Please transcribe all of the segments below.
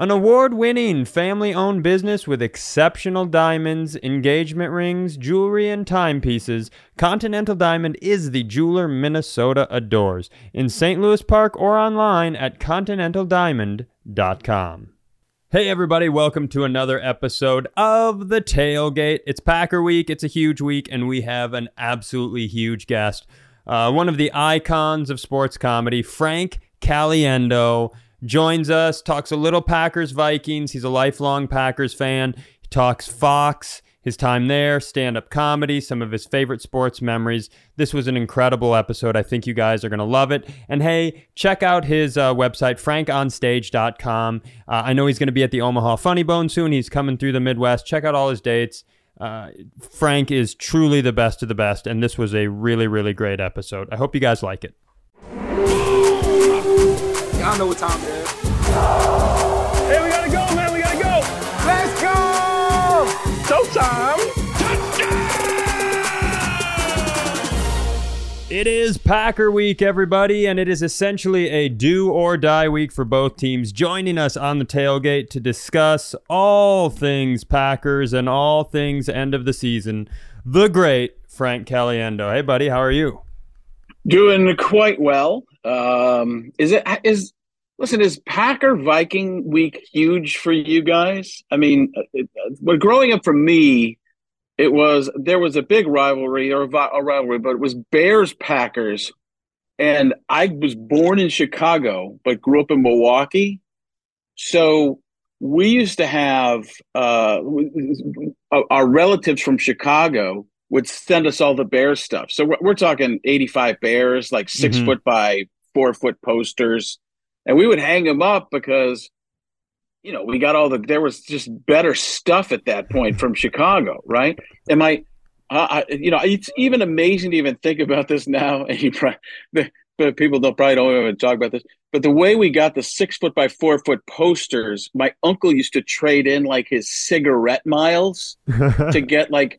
An award winning family owned business with exceptional diamonds, engagement rings, jewelry, and timepieces, Continental Diamond is the jeweler Minnesota adores. In St. Louis Park or online at continentaldiamond.com. Hey, everybody, welcome to another episode of The Tailgate. It's Packer Week, it's a huge week, and we have an absolutely huge guest. Uh, one of the icons of sports comedy, Frank Caliendo, joins us, talks a little Packers Vikings. He's a lifelong Packers fan. He talks Fox, his time there, stand up comedy, some of his favorite sports memories. This was an incredible episode. I think you guys are going to love it. And hey, check out his uh, website, frankonstage.com. Uh, I know he's going to be at the Omaha Funny Bone soon. He's coming through the Midwest. Check out all his dates. Uh, Frank is truly the best of the best, and this was a really, really great episode. I hope you guys like it. Y'all know what time it is. Hey, we gotta go, man. We gotta go. Let's go! Showtime. It is Packer Week, everybody, and it is essentially a do or die week for both teams. Joining us on the tailgate to discuss all things Packers and all things end of the season, the great Frank Caliendo. Hey, buddy, how are you? Doing quite well. Um, is it is listen? Is Packer Viking week huge for you guys? I mean, it, but growing up for me, it was there was a big rivalry or a, a rivalry, but it was Bears Packers, and I was born in Chicago but grew up in Milwaukee, so we used to have uh, our relatives from Chicago would send us all the Bears stuff. So we're, we're talking 85 Bears, like 6 Mhm. foot by four foot posters. And we would hang them up because, you know, we got all the, there was just better stuff at that point from Chicago, right? And my, uh, I, you know, it's even amazing to even think about this now. And you probably, the, but people don't probably don't even talk about this. But the way we got the six foot by four foot posters, my uncle used to trade in like his cigarette miles to get like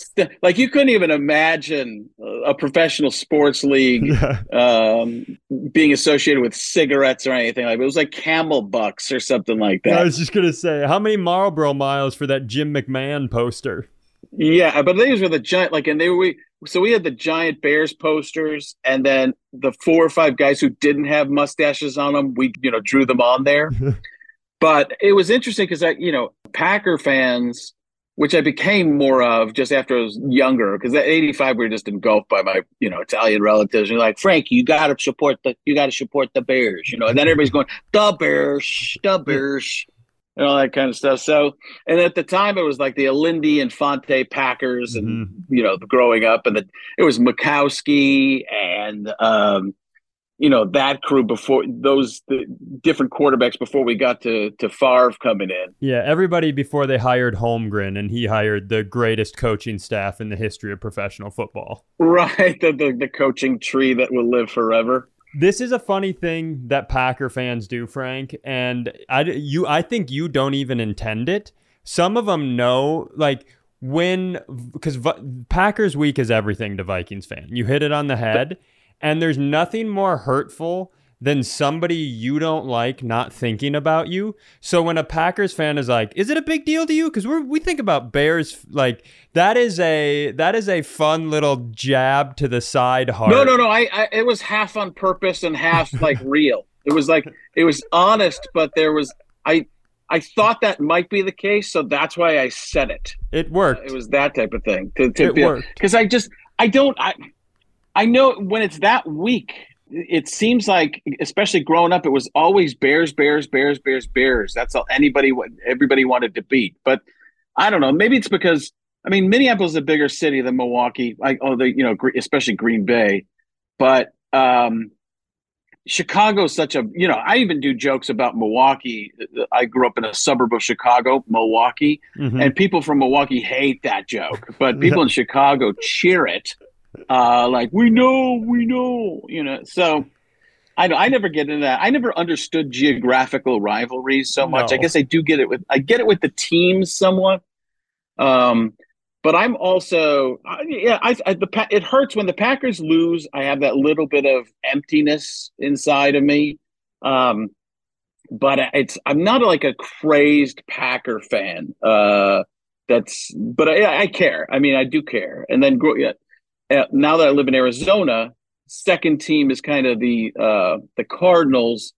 like you couldn't even imagine a professional sports league Yeah. um, being associated with cigarettes or anything like it was like camel bucks or something like that. I was just gonna say, how many Marlboro miles for that Jim McMahon poster? yeah but these were the giant like and they were we, so we had the giant bears posters and then the four or five guys who didn't have mustaches on them we you know drew them on there but it was interesting because i you know packer fans which i became more of just after i was younger because at 85 we were just engulfed by my you know italian relatives. And like frank you gotta support the you gotta support the bears you know and then everybody's going the bears the bears and all that kind of stuff. So and at the time it was like the Lindy Infante Packers and you know growing up and the, it was Majkowski and um you know that crew before those the different quarterbacks before we got to to Favre coming in Yeah, everybody before they hired Holmgren, and he hired the greatest coaching staff in the history of professional football. right the, the the coaching tree that will live forever This is a funny thing that Packer fans do, Frank, and I you I think you don't even intend it. Some of them know, like when because Packers week is everything to Vikings fan. You hit it on the head, and there's nothing more hurtful than somebody you don't like not thinking about you. So when a Packers fan is like, "Is it a big deal to you?" Because we we think about Bears like that is a that is a fun little jab to the side heart. no no no I, I it was half on purpose and half like real it was like it was honest but there was I I thought that might be the case so that's why I said it It worked. it was that type of thing to, to It be worked. because I just I don't I I know when it's that weak it seems like especially growing up it was always bears bears bears bears bears. That's all anybody everybody wanted to beat. But I don't know. Maybe it's because I mean Minneapolis is a bigger city than Milwaukee. Like oh they you know especially Green Bay. But um Chicago's such a you know I even do jokes about Milwaukee. I grew up in a suburb of Chicago Milwaukee. Mhm. and people from Milwaukee hate that joke, but people in Chicago cheer it. Uh, like we know, we know, you know. So I I never get into that. I never understood geographical rivalries so much. I guess I do get it with I get it with the teams somewhat. Um, but I'm also I- yeah. I, I the it hurts when the Packers lose. I have that little bit of emptiness inside of me. Um, but it's I'm not like a crazed Packer fan. Uh, that's but I, I care. I mean, I do care. And then yeah, now that I live in Arizona, second team is kind of the uh, the Cardinals,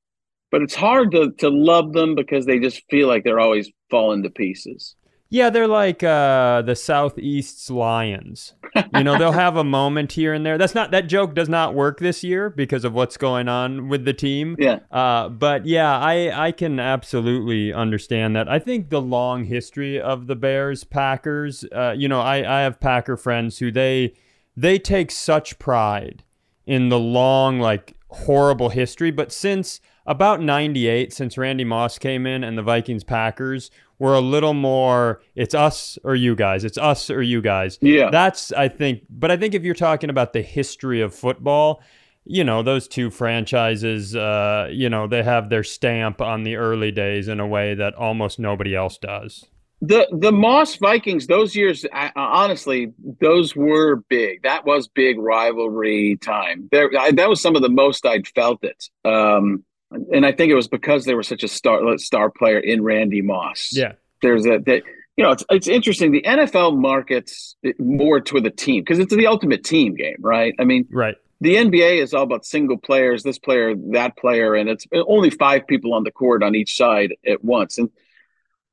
but it's hard to to love them because they just feel like they're always falling to pieces. Yeah, they're like uh, the Southeast's Lions. You know, they'll have a moment here and there. That's not that joke does not work this year because of what's going on with the team. Yeah. Uh, but yeah, I I can absolutely understand that. I think the long history of the Bears Packers. Uh, you know, I I have Packer friends who they they take such pride in the long like horrible history, but since about 98 since Randy Moss came in and the Vikings Packers were a little more it's us or you guys. It's us or you guys. Yeah. That's I think but I think if you're talking about the history of football, you know, those two franchises uh, you know, they have their stamp on the early days in a way that almost nobody else does. The the Moss Vikings those years honestly those were big. That was big rivalry time. There I, that was some of the most I'd felt it. Um and I think it was because they were such a star star player in Randy Moss. Yeah, there's a that you know it's it's interesting. The NFL markets more to the team because it's the ultimate team game, right? I mean, right. The NBA is all about single players, this player, that player, and it's only five people on the court on each side at once. And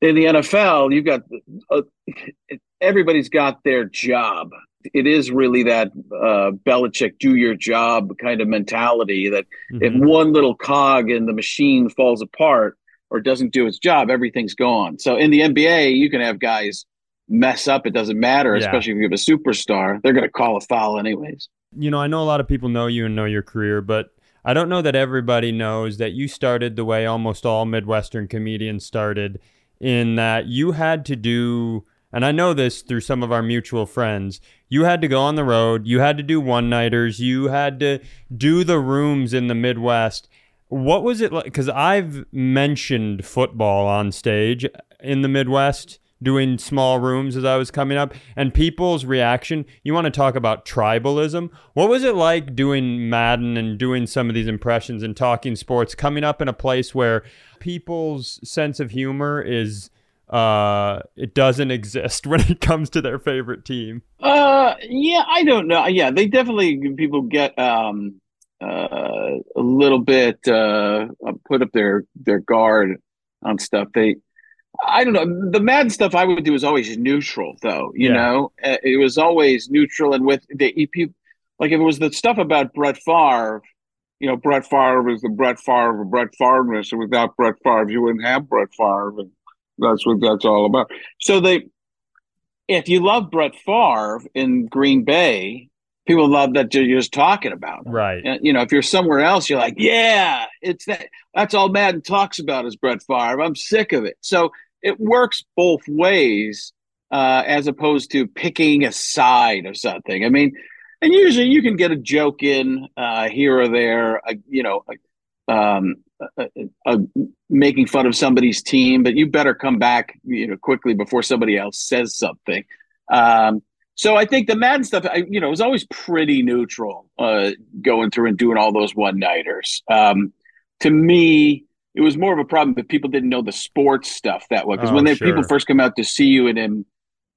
in the NFL, you've got uh, everybody's got their job, it is really that uh, Belichick do your job kind of mentality that mm-hmm. if one little cog in the machine falls apart or doesn't do its job, everything's gone. So in the NBA, you can have guys mess up. It doesn't matter, yeah. especially if you have a superstar. They're going to call a foul anyways. You know, I know a lot of people know you and know your career, but I don't know that everybody knows that you started the way almost all Midwestern comedians started in that you had to do and I know this through some of our mutual friends, you had to go on the road, you had to do one nighters, you had to do the rooms in the Midwest. What was it like? Because I've mentioned football on stage in the Midwest, doing small rooms as I was coming up, and people's reaction. You want to talk about tribalism? What was it like doing Madden and doing some of these impressions and talking sports, coming up in a place where people's sense of humor is uh, it doesn't exist when it comes to their favorite team. Uh, yeah, I don't know. Yeah, they definitely people get um uh, a little bit uh put up their their guard on stuff. They, I don't know. The mad stuff I would do is always neutral, though. You yeah. know, uh, it was always neutral and with the people. Like if it was the stuff about Brett Favre, you know, Brett Favre was the Brett Favre of Brett Favre. So without Brett Favre, you wouldn't have Brett Favre. And, that's what that's all about. So they, if you love Brett Favre in Green Bay, people love that you're just talking about. Him. Right. You know, if you're somewhere else, you're like, yeah, it's that. That's all Madden talks about is Brett Favre. I'm sick of it. So it works both ways, uh, as opposed to picking a side or something. I mean, and usually you can get a joke in uh, here or there. Uh, you know, um, uh, uh, making fun of somebody's team, but you better come back, you know, quickly before somebody else says something. Um, so I think the Madden stuff, I, you know, was always pretty neutral uh, going through and doing all those one nighters. Um, to me, it was more of a problem that people didn't know the sports stuff that way. Because oh, when they, sure. people first come out to see you and in,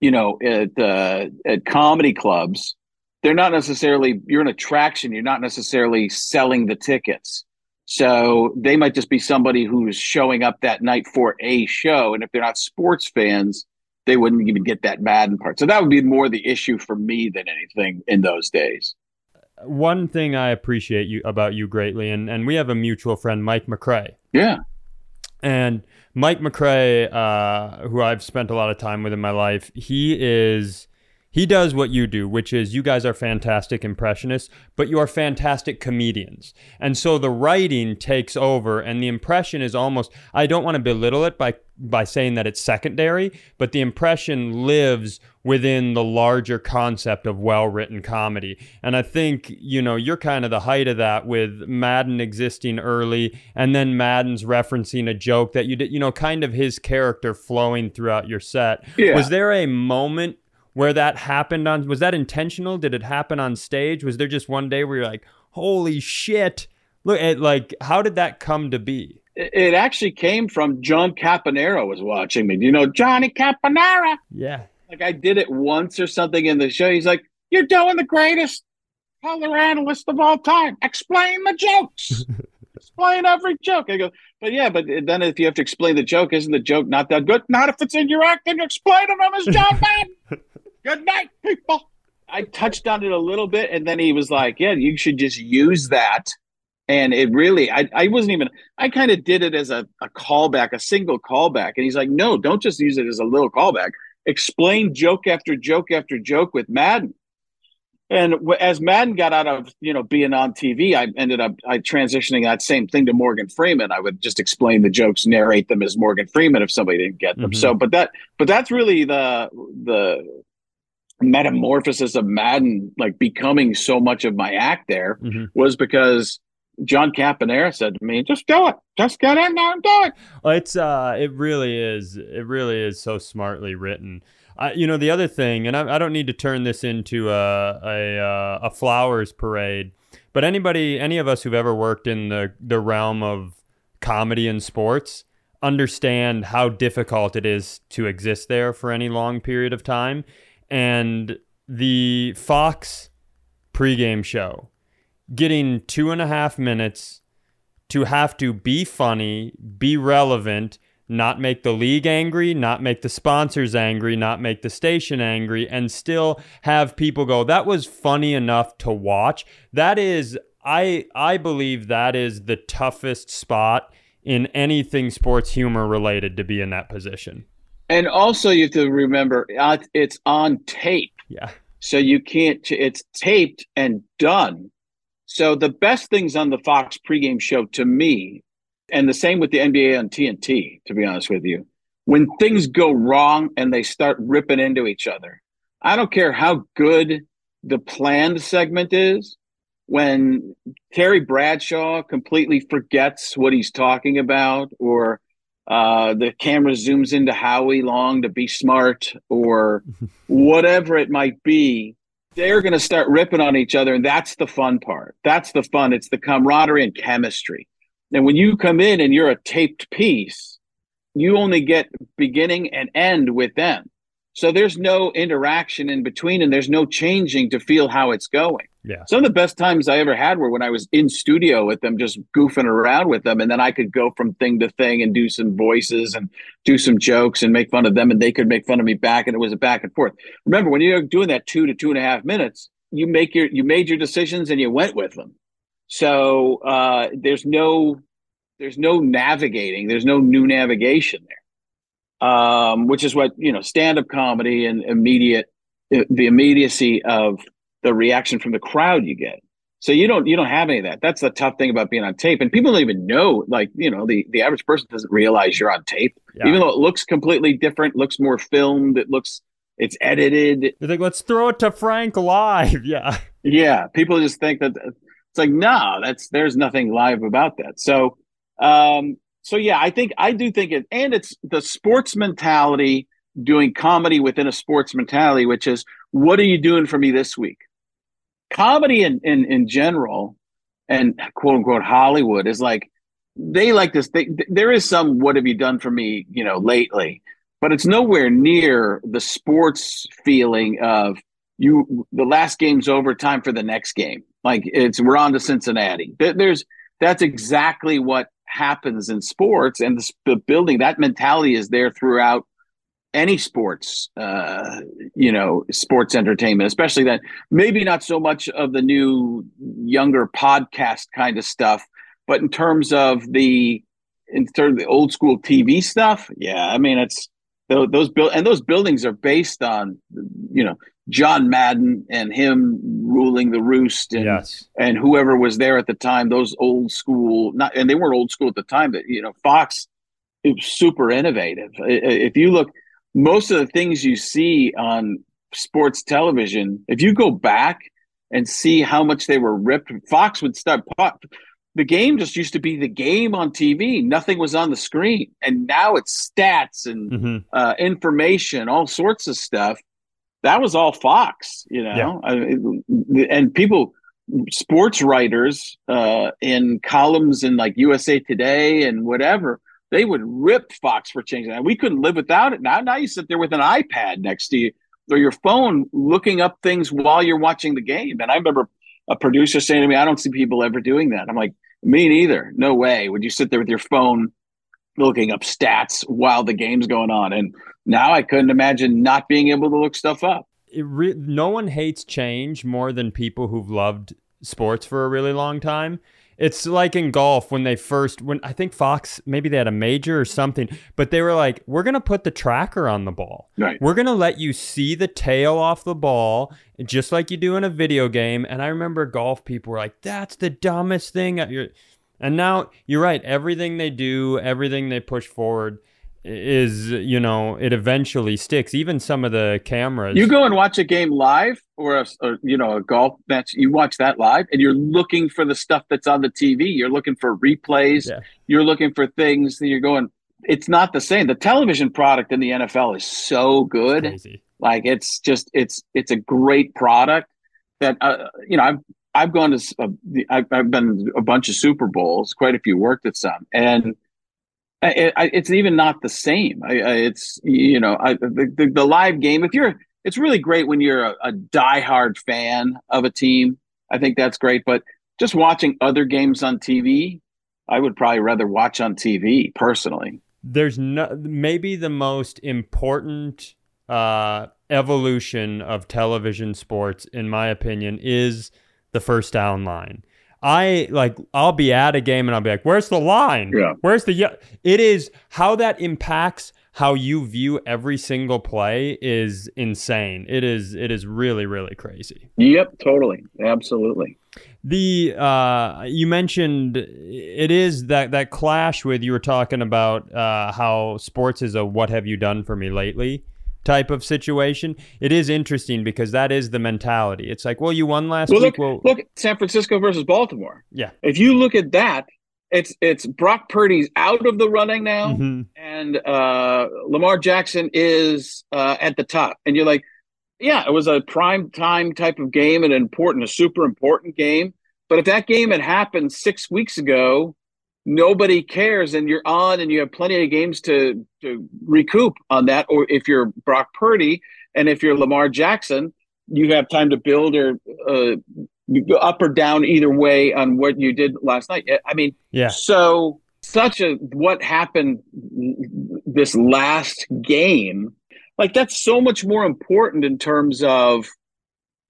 you know, at uh, at comedy clubs, they're not necessarily you're an attraction. You're not necessarily selling the tickets. So they might just be somebody who's showing up that night for a show. And if they're not sports fans, they wouldn't even get that Madden part. So that would be more the issue for me than anything in those days. One thing I appreciate you about you greatly, and, and we have a mutual friend, Mike McCray. Yeah. And Mike McCray, uh, who I've spent a lot of time with in my life, he is he does what you do, which is you guys are fantastic impressionists, but you are fantastic comedians. And so the writing takes over and the impression is almost I don't want to belittle it by by saying that it's secondary, but the impression lives within the larger concept of well-written comedy. And I think, you know, you're kind of the height of that with Madden existing early and then Madden's referencing a joke that you did, you know, kind of his character flowing throughout your set. Yeah. Was there a moment where that happened on was that intentional did it happen on stage was there just one day where you're like holy shit look at like how did that come to be it actually came from John Caponera was watching me. Do you know Johnny Caponera? Yeah. Like I did it once or something in the show. He's like, "You're doing the greatest color analyst of all time. Explain the jokes. explain every joke." I go, "But yeah, but then if you have to explain the joke, isn't the joke not that good? Not if it's in your act and you explain to them as John Madden. good night, people." I touched on it a little bit, and then he was like, "Yeah, you should just use that." And it really, I, I wasn't even, I kind of did it as a, a callback, a single callback. And he's like, no, don't just use it as a little callback. Explain joke after joke after joke with Madden. And as Madden got out of, you know, being on TV, I ended up I transitioning that same thing to Morgan Freeman. I would just explain the jokes, narrate them as Morgan Freeman if somebody didn't get them. Mhm. So, but that, but that's really the the metamorphosis of Madden, like becoming so much of my act there Mhm. was because John Caponera said to me, "Just do it. Just get in there and do it." Well, it's uh, it really is. It really is so smartly written. I, you know, the other thing, and I, I don't need to turn this into a a, uh, a flowers parade, but anybody, any of us who've ever worked in the the realm of comedy and sports understand how difficult it is to exist there for any long period of time, and the Fox pregame show getting two and a half minutes to have to be funny, be relevant, not make the league angry, not make the sponsors angry, not make the station angry, and still have people go, that was funny enough to watch. That is, I I believe that is the toughest spot in anything sports humor related to be in that position. And also, you have to remember uh, it's on tape, Yeah. so you can't. It's taped and done. So the best things on the Fox pregame show to me, and the same with the NBA on TNT. To be honest with you, when things go wrong and they start ripping into each other, I don't care how good the planned segment is. When Terry Bradshaw completely forgets what he's talking about, or uh, the camera zooms into Howie Long to be smart, or whatever it might be, they're going to start ripping on each other. And that's the fun part. That's the fun. It's the camaraderie and chemistry. And when you come in and you're a taped piece, you only get beginning and end with them. So there's no interaction in between and there's no changing to feel how it's going. Yeah. Some of the best times I ever had were when I was in studio with them, just goofing around with them. And then I could go from thing to thing and do some voices and do some jokes and make fun of them. And they could make fun of me back. And it was a back and forth. Remember, when you're doing that two to two and a half minutes, you make your, you made your decisions and you went with them. So uh, there's no, there's no navigating, there's no new navigation there. Um, which is what, you know, stand-up comedy and immediate, the immediacy of the reaction from the crowd you get. So you don't you don't have any of that. That's the tough thing about being on tape. And people don't even know, like, you know, the, the average person doesn't realize you're on tape. Yeah. Even though it looks completely different, looks more filmed, it looks it's edited. They're like, let's throw it to Frank live. Yeah. Yeah. People just think that it's like, no, that's there's nothing live about that. So um so yeah, I think I do think it and it's the sports mentality doing comedy within a sports mentality, which is what are you doing for me this week? Comedy in in, in general and quote unquote Hollywood is like they like this. They, there is some what have you done for me, you know, lately, but it's nowhere near the sports feeling of you. The last game's over, time for the next game. Like it's we're on to Cincinnati. There's that's exactly what happens in sports, and the, building that mentality is there throughout any sports, uh, you know, sports entertainment, especially that maybe not so much of the new younger podcast kind of stuff, but in terms of the in terms of the old school TV stuff, yeah, I mean it's those, those build and those buildings are based on you know John Madden and him ruling the roost and yes. and whoever was there at the time, those old school not and they weren't old school at the time, but you know Fox it was super innovative. If you look, most of the things you see on sports television, if you go back and see how much they were ripped, Fox would start. The game just used to be the game on TV. Nothing was on the screen, and now it's stats and hmm uh, information, all sorts of stuff. That was all Fox, you know. I and people sports writers uh, in columns in like USA Today and whatever, they would rip Fox for changing that. We couldn't live without it. Now, now you sit there with an iPad next to you or your phone looking up things while you're watching the game. And I remember a producer saying to me, I don't see people ever doing that. I'm like, me neither. No way. Would you sit there with your phone looking up stats while the game's going on? And now I couldn't imagine not being able to look stuff up. Re- no one hates change more than people who've loved sports for a really long time. It's like in golf when they first when I think Fox maybe they had a major or something, but they were like, "We're gonna put the tracker on the ball. Right. We're gonna let you see the tail off the ball, just like you do in a video game." And I remember golf people were like, "That's the dumbest thing." And now you're right. Everything they do, everything they push forward is you know it eventually sticks. Even some of the cameras. You go and watch a game live or a, or, you know a golf match you watch that live and you're looking for the stuff that's on the tv you're looking for replays. Yeah. you're looking for things that you're going it's not the same. The television product in the nfl is so good. It's like it's just it's it's a great product that uh, you know i've i've gone to uh, I've, I've been a bunch of super bowls quite a few worked at some. And it's even not the same. I, I, it's you know I, the, the, the live game. If you're, it's really great when you're a, a diehard fan of a team. I think that's great. But just watching other games on TV, I would probably rather watch on TV personally. There's no maybe the most important uh, evolution of television sports, in my opinion, is the first down line. I like I'll be at a game and I'll be like, "Where's the line? Yeah. Where's the?" It is how that impacts how you view every single play is insane. It is it is really really crazy. Yep, totally, absolutely. The uh, you mentioned it is that that clash with you were talking about uh, how sports is a what have you done for me lately type of situation, it is interesting because that is the mentality. It's like, well, you won last well, week. Look, well, look, San Francisco versus Baltimore. Yeah. If you look at that, it's it's Brock Purdy's out of the running now, mm-hmm. and uh, Lamar Jackson is uh, at the top, and you're like, yeah, it was a prime time type of game, an important, a super important game. But if that game had happened six weeks ago, nobody cares and you're on and you have plenty of games to to recoup on that or if you're Brock Purdy and if you're Lamar Jackson you have time to build or uh, up or down either way on what you did last night. I mean yeah. so such a what happened this last game like that's so much more important in terms of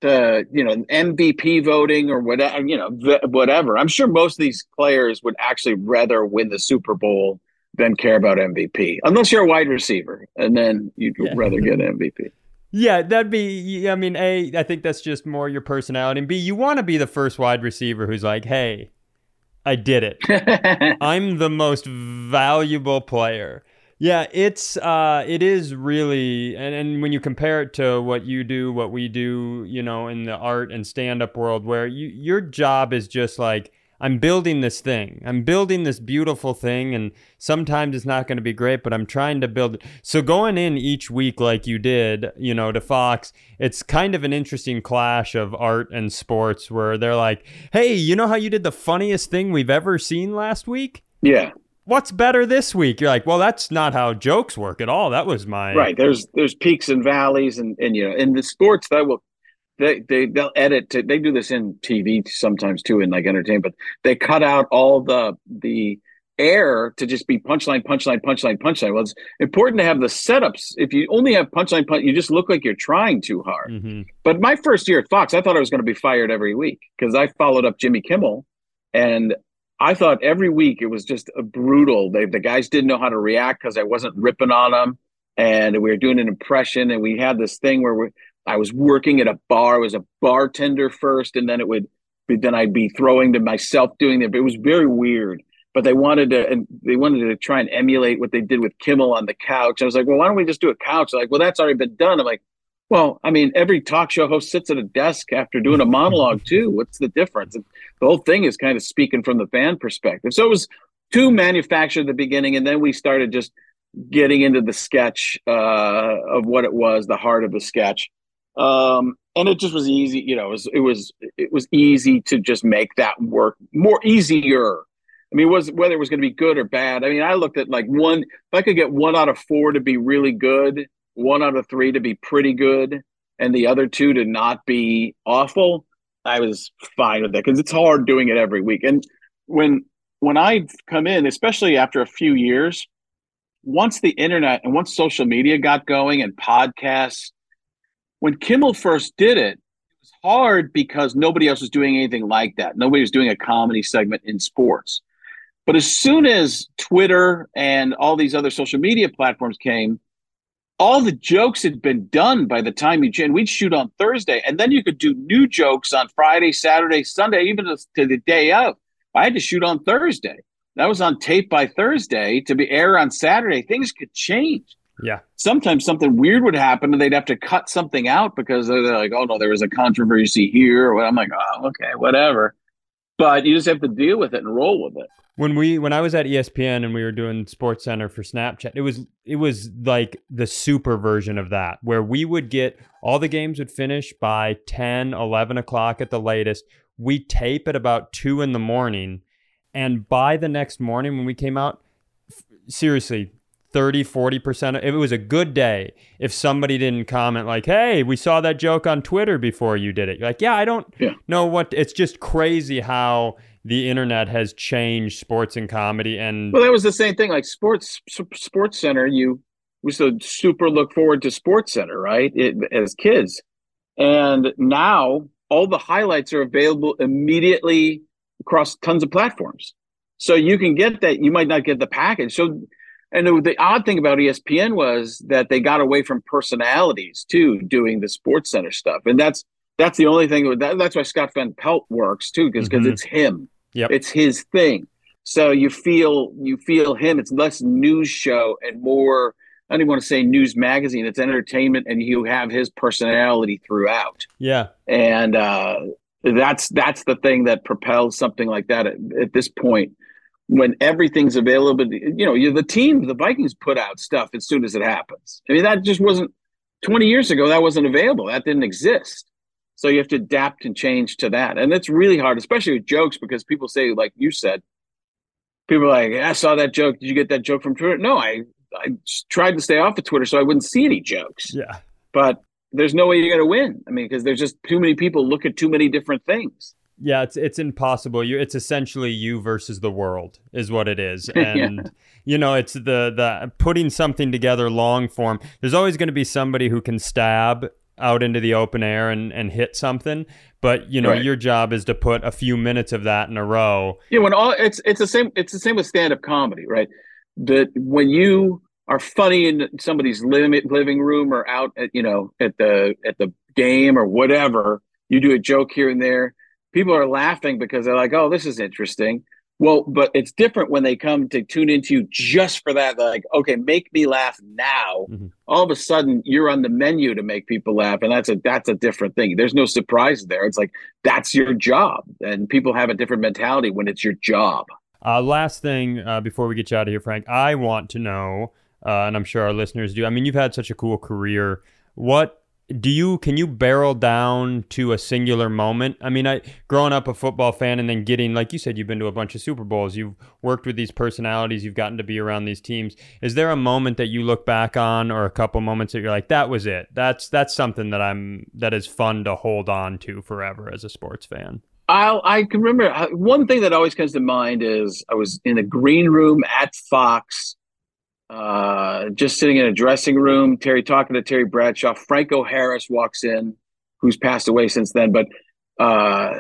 you know MVP voting or whatever you know whatever. I'm sure most of these players would actually rather win the Super Bowl than care about MVP, unless you're a wide receiver, and then you'd yeah. rather get MVP. Yeah, that'd be. I mean, a. I think that's just more your personality, and b. You want to be the first wide receiver who's like, "Hey, I did it. I'm the most valuable player." Yeah, it's uh it is really and, and when you compare it to what you do, what we do, you know, in the art and stand-up world where you your job is just like I'm building this thing. I'm building this beautiful thing and sometimes it's not going to be great, but I'm trying to build it. So going in each week like you did, you know, to Fox, it's kind of an interesting clash of art and sports where they're like, "Hey, you know how you did the funniest thing we've ever seen last week?" Yeah what's better this week? You're like, well, that's not how jokes work at all. That was my right. There's there's peaks and valleys, and and you know, in the sports that will they they they'll edit. To, they do this in TV sometimes too, in like entertainment. But they cut out all the the air to just be punchline, punchline, punchline, punchline. Well, it's important to have the setups. If you only have punchline, punch, you just look like you're trying too hard. Mm-hmm. But my first year at Fox, I thought I was going to be fired every week because I followed up Jimmy Kimmel, and I thought every week it was just brutal. They, the guys didn't know how to react because I wasn't ripping on them, and we were doing an impression, and we had this thing where we, I was working at a bar. I was a bartender first, and then it would be, then I'd be throwing to myself doing it. But it was very weird. But they wanted to, and they wanted to try and emulate what they did with Kimmel on the couch. I was like, well, why don't we just do a couch? They're like, well, that's already been done. I'm like, well, I mean, every talk show host sits at a desk after doing a monologue too. What's the difference? And the whole thing is kind of speaking from the fan perspective. So it was too manufactured at the beginning, and then we started just getting into the sketch uh, of what it was, the heart of the sketch. Um, and it just was easy. You know, it was it was it was easy to just make that work more easier. I mean, was whether it was going to be good or bad. I mean, I looked at like one. If I could get one out of four to be really good, one out of three to be pretty good, and the other two to not be awful, I was fine with that because it's hard doing it every week. And when when I come in, especially after a few years, once the internet and once social media got going and podcasts, when Kimmel first did it, it was hard because nobody else was doing anything like that. Nobody was doing a comedy segment in sports. But as soon as Twitter and all these other social media platforms came, all the jokes had been done by the time you and we'd shoot on Thursday, and then you could do new jokes on Friday, Saturday, Sunday, even to the day of. I had to shoot on Thursday. That was on tape by Thursday to be air on Saturday. Things could change. Yeah. Sometimes something weird would happen and they'd have to cut something out because they're like, oh no, there was a controversy here. Or I'm like, oh, okay, whatever. But you just have to deal with it and roll with it. When we when I was at ESPN and we were doing Sports Center for Snapchat, it was it was like the super version of that, where we would get all the games would finish by 10, 11 o'clock at the latest. We tape at about two in the morning and by the next morning when we came out, f- seriously, 30, 40%, if it was a good day, if somebody didn't comment like, hey, we saw that joke on Twitter before you did it. You're like, yeah, I don't Yeah. know what, it's just crazy how the internet has changed sports and comedy. And Well, that was the same thing. Like sports, Sports Center, you used to super look forward to Sports Center, right? It, as kids, and now all the highlights are available immediately across tons of platforms. So you can get that. You might not get the package. So, and the, the odd thing about ESPN was that they got away from personalities too, doing the Sports Center stuff, and that's that's the only thing. That, that's why Scott Van Pelt works too, because because Mhm. it's him. Yep. It's his thing. So you feel you feel him. It's less news show and more. I don't even want to say news magazine. It's entertainment, and you have his personality throughout yeah, and uh, that's that's the thing that propels something like that at, at this point when everything's available you know you the team the vikings put out stuff as soon as it happens i mean that just wasn't 20 years ago that wasn't available that didn't exist so you have to adapt and change to that and it's really hard especially with jokes because people say like you said people are like i saw that joke did you get that joke from twitter no i i tried to stay off of twitter so i wouldn't see any jokes yeah. but there's no way you're going to win. I mean, because there's just too many people look at too many different things. Yeah, it's it's impossible. You it's essentially you versus the world is what it is. Yeah. And you know, it's the the putting something together long form. There's always going to be somebody who can stab out into the open air and and hit something, but you know, Right. your job is to put a few minutes of that in a row. Yeah, when all it's it's the same. It's the same with stand up comedy, right? That when you are funny in somebody's living living room or out at you know at the at the game or whatever, you do a joke here and there. People are laughing because they're like, "Oh, this is interesting." Well, but it's different when they come to tune into you just for that. Like, okay, make me laugh now. Mhm. All of a sudden, you're on the menu to make people laugh, and that's a that's a different thing. There's no surprise there. It's like that's your job, and people have a different mentality when it's your job. Uh, last thing uh, before we get you out of here, Frank, I want to know, uh, and I'm sure our listeners do. I mean, you've had such a cool career. What do you can you barrel down to a singular moment? I mean, I growing up a football fan and then getting like you said, you've been to a bunch of Super Bowls. You've worked with these personalities. You've gotten to be around these teams. Is there a moment that you look back on, or a couple moments that you're like, that was it? That's that's something that I'm that is fun to hold on to forever as a sports fan. I I can remember uh, one thing that always comes to mind is I was in the green room at Fox, uh, just sitting in a dressing room. Terry talking to Terry Bradshaw. Franco Harris walks in, who's passed away since then, but uh,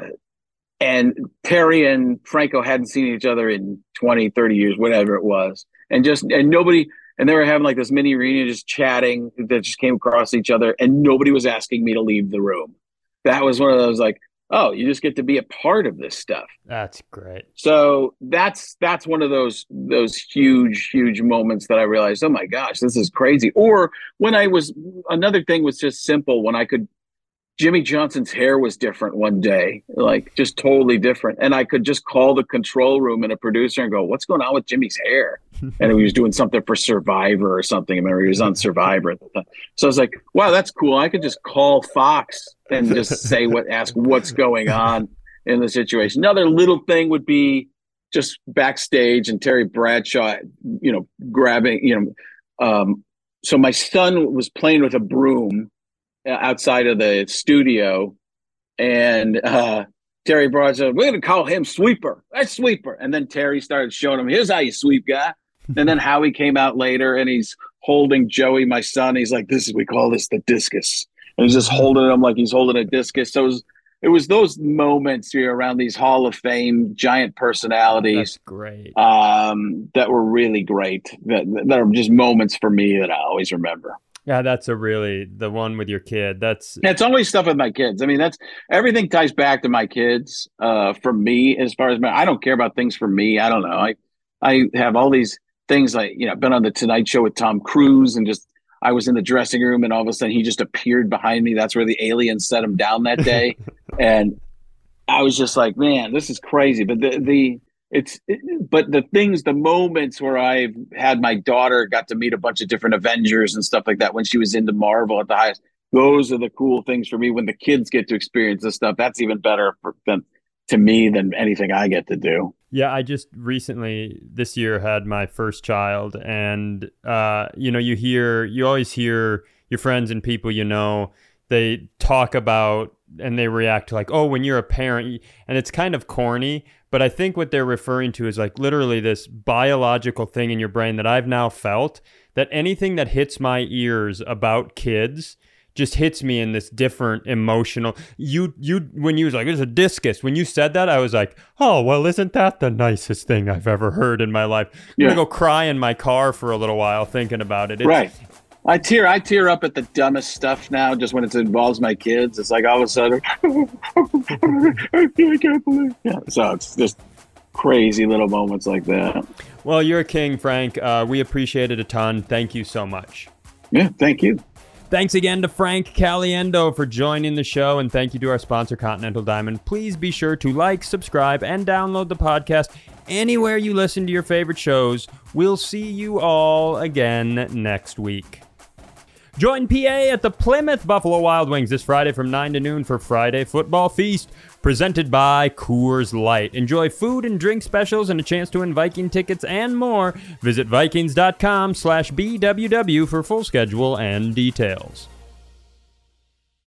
and Terry and Franco hadn't seen each other in 20, 30 years, whatever it was, and just and nobody. And they were having like this mini reunion, just chatting that just came across each other, and nobody was asking me to leave the room. That was one of those like, oh, you just get to be a part of this stuff. That's great. So that's that's one of those those huge huge moments that I realized, oh my gosh, this is crazy. Or when I was another thing was just simple when I could Jimmy Johnson's hair was different one day, like just totally different. And I could just call the control room and a producer and go, What's going on with Jimmy's hair? and he was doing something for Survivor or something. I remember he was on Survivor at the time. So I was like, Wow, that's cool. I could just call Fox and just say what, ask what's going on in the situation. Another little thing would be just backstage and Terry Bradshaw, you know, grabbing, you know, um, so my son was playing with a broom outside of the studio, and uh, Terry Broad said, "We're going to call him Sweeper. That's Sweeper." And then Terry started showing him, "Here's how you sweep, guy." and then Howie came out later, and he's holding Joey, my son. He's like, "This is we call this the discus," and he's just holding him like he's holding a discus. So it was, it was those moments here around these Hall of Fame giant personalities. That's great. Um, that were really great. That that are just moments for me that I always remember. Yeah, that's a really the one with your kid. That's it's always stuff with my kids. I mean, that's everything ties back to my kids. Uh, for me, as far as my, I don't care about things for me. I don't know. I I have all these things like you know, been on the Tonight Show with Tom Cruise, and just I was in the dressing room, and all of a sudden he just appeared behind me. That's where the aliens set him down that day, and I was just like, man, this is crazy. But the the it's but the things the moments where i've had my daughter got to meet a bunch of different avengers and stuff like that when she was into marvel at the highest those are the cool things for me when the kids get to experience this stuff. That's even better for them to me than anything i get to do. Yeah i just recently this year had my first child and uh, you know you hear you always hear your friends and people you know they talk about and they react to like oh when you're a parent and it's kind of corny but I think what they're referring to is like literally this biological thing in your brain that I've now felt that anything that hits my ears about kids just hits me in this different emotional you you when you was like there's a discus. When you said that i was like oh well isn't that the nicest thing i've ever heard in my life? I'm Yeah. gonna go cry in my car for a little while thinking about it. It's- right i tear i tear up at the dumbest stuff now just when it involves my kids. It's like all of a sudden i can't believe yeah so it's just crazy little moments like that. Well you're a king frank. Uh, we appreciate it a ton. Thank you so much. Yeah thank you. Thanks again to Frank Caliendo for joining the show, and thank you to our sponsor, Continental Diamond. Please be sure to like, subscribe, and download the podcast anywhere you listen to your favorite shows. We'll see you all again next week. Join PA at the Plymouth Buffalo Wild Wings this Friday from 9 to noon for Friday Football Feast, presented by Coors Light. Enjoy food and drink specials and a chance to win Viking tickets and more. Visit Vikings.com slash BWW for full schedule and details.